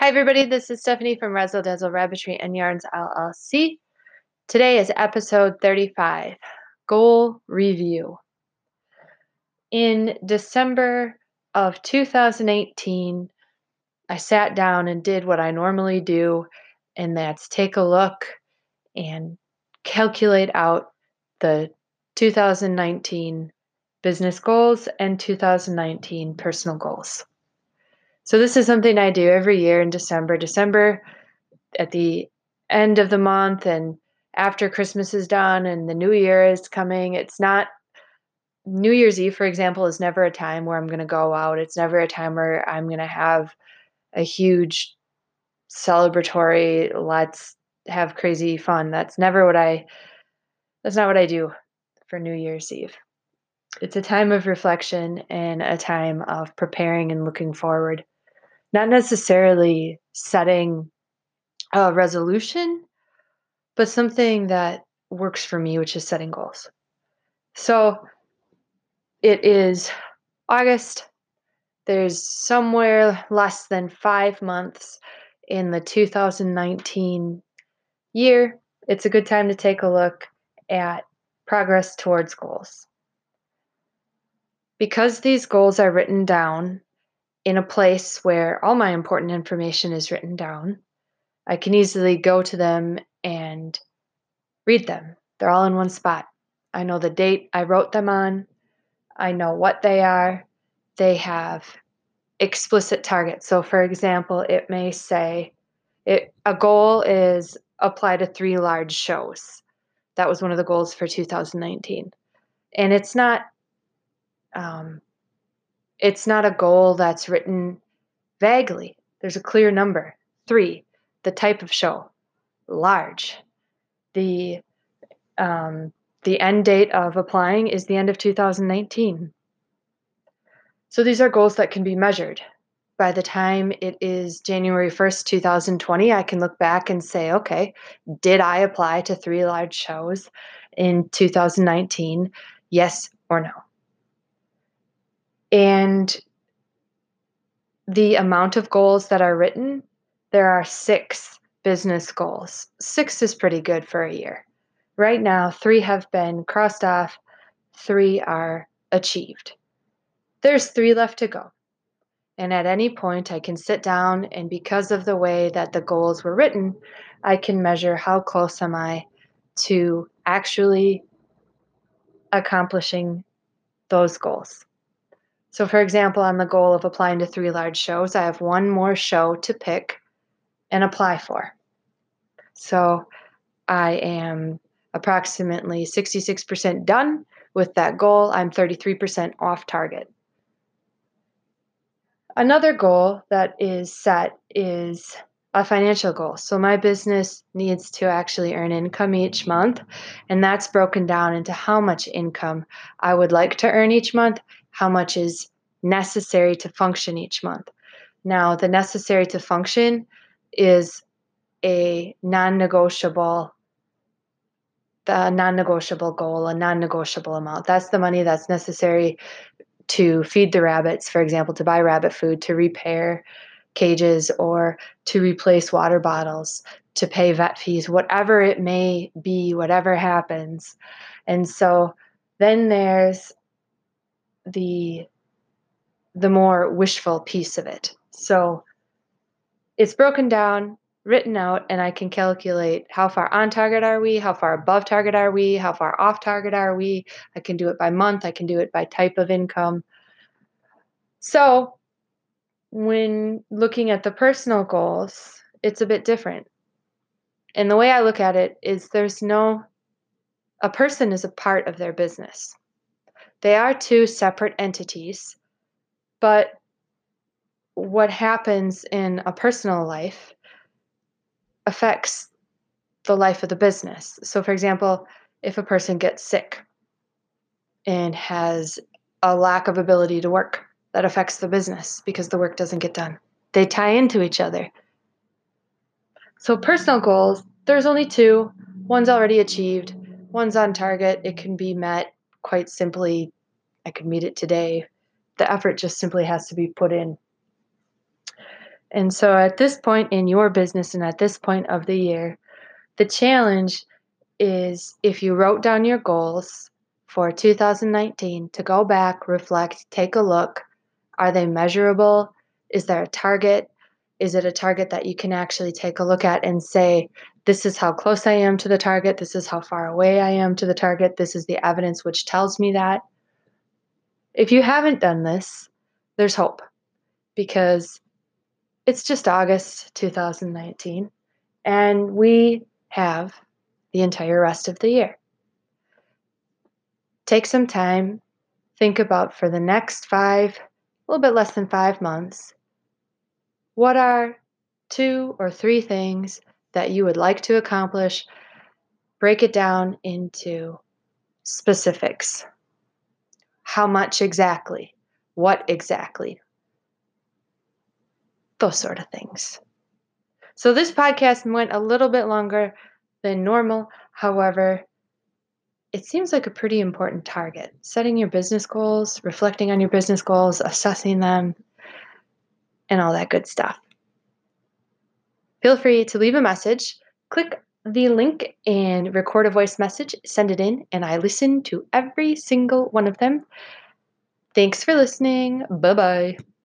Hi, everybody. This is Stephanie from Razzle Dazzle Rabbitry and Yarns LLC. Today is episode 35 Goal Review. In December of 2018, I sat down and did what I normally do, and that's take a look and calculate out the 2019 business goals and 2019 personal goals. So this is something I do every year in December. December at the end of the month and after Christmas is done and the new year is coming, it's not New Year's Eve, for example, is never a time where I'm going to go out. It's never a time where I'm going to have a huge celebratory, let's have crazy fun. That's never what I, that's not what I do for New Year's Eve. It's a time of reflection and a time of preparing and looking forward not necessarily setting a resolution, but something that works for me, which is setting goals. So it is August. There's somewhere less than five months in the 2019 year. It's a good time to take a look at progress towards goals. Because these goals are written down in a place where all my important information is written down. I can easily go to them and read them. They're all in one spot. I know the date I wrote them on. I know what they are. They have explicit targets. So, for example, it may say it, a goal is apply to three large shows. That was one of the goals for 2019. And it's not um, it's not a goal that's written vaguely. There's a clear number. Three, the type of show, large. The um, the end date of applying is the end of 2019. So these are goals that can be measured. By the time it is January 1st, 2020, I can look back and say, okay, did I apply to three large shows in 2019? Yes or no? And the amount of goals that are written, there are six business goals. Six is pretty good for a year. Right now, three have been crossed off, three are achieved. There's three left to go. And at any point, I can sit down, and because of the way that the goals were written, I can measure how close am I to actually accomplishing those goals. So, for example, on the goal of applying to three large shows, I have one more show to pick and apply for. So, I am approximately 66% done with that goal. I'm 33% off target. Another goal that is set is a financial goal. So, my business needs to actually earn income each month, and that's broken down into how much income I would like to earn each month how much is necessary to function each month. Now, the necessary to function is a non negotiable the non-negotiable goal, a non-negotiable amount. That's the money that's necessary to feed the rabbits, for example, to buy rabbit food, to repair cages or to replace water bottles, to pay vet fees, whatever it may be, whatever happens. And so then there's the the more wishful piece of it. So it's broken down, written out, and I can calculate how far on target are we, how far above target are we, how far off target are we. I can do it by month, I can do it by type of income. So when looking at the personal goals, it's a bit different. And the way I look at it is there's no, a person is a part of their business. They are two separate entities, but what happens in a personal life affects the life of the business. So, for example, if a person gets sick and has a lack of ability to work, that affects the business because the work doesn't get done. They tie into each other. So, personal goals, there's only two. One's already achieved, one's on target. It can be met quite simply, I could meet it today. The effort just simply has to be put in. And so at this point in your business and at this point of the year, the challenge is if you wrote down your goals for 2019 to go back, reflect, take a look. Are they measurable? Is there a target? Is it a target that you can actually take a look at and say, this is how close I am to the target, this is how far away I am to the target, this is the evidence which tells me that? If you haven't done this, there's hope because it's just August 2019 and we have the entire rest of the year. Take some time, think about for the next five, a little bit less than five months, what are two or three things that you would like to accomplish? Break it down into specifics. How much exactly? What exactly? Those sort of things. So, this podcast went a little bit longer than normal. However, it seems like a pretty important target. Setting your business goals, reflecting on your business goals, assessing them, and all that good stuff. Feel free to leave a message. Click the link and record a voice message, send it in, and I listen to every single one of them. Thanks for listening. Bye bye.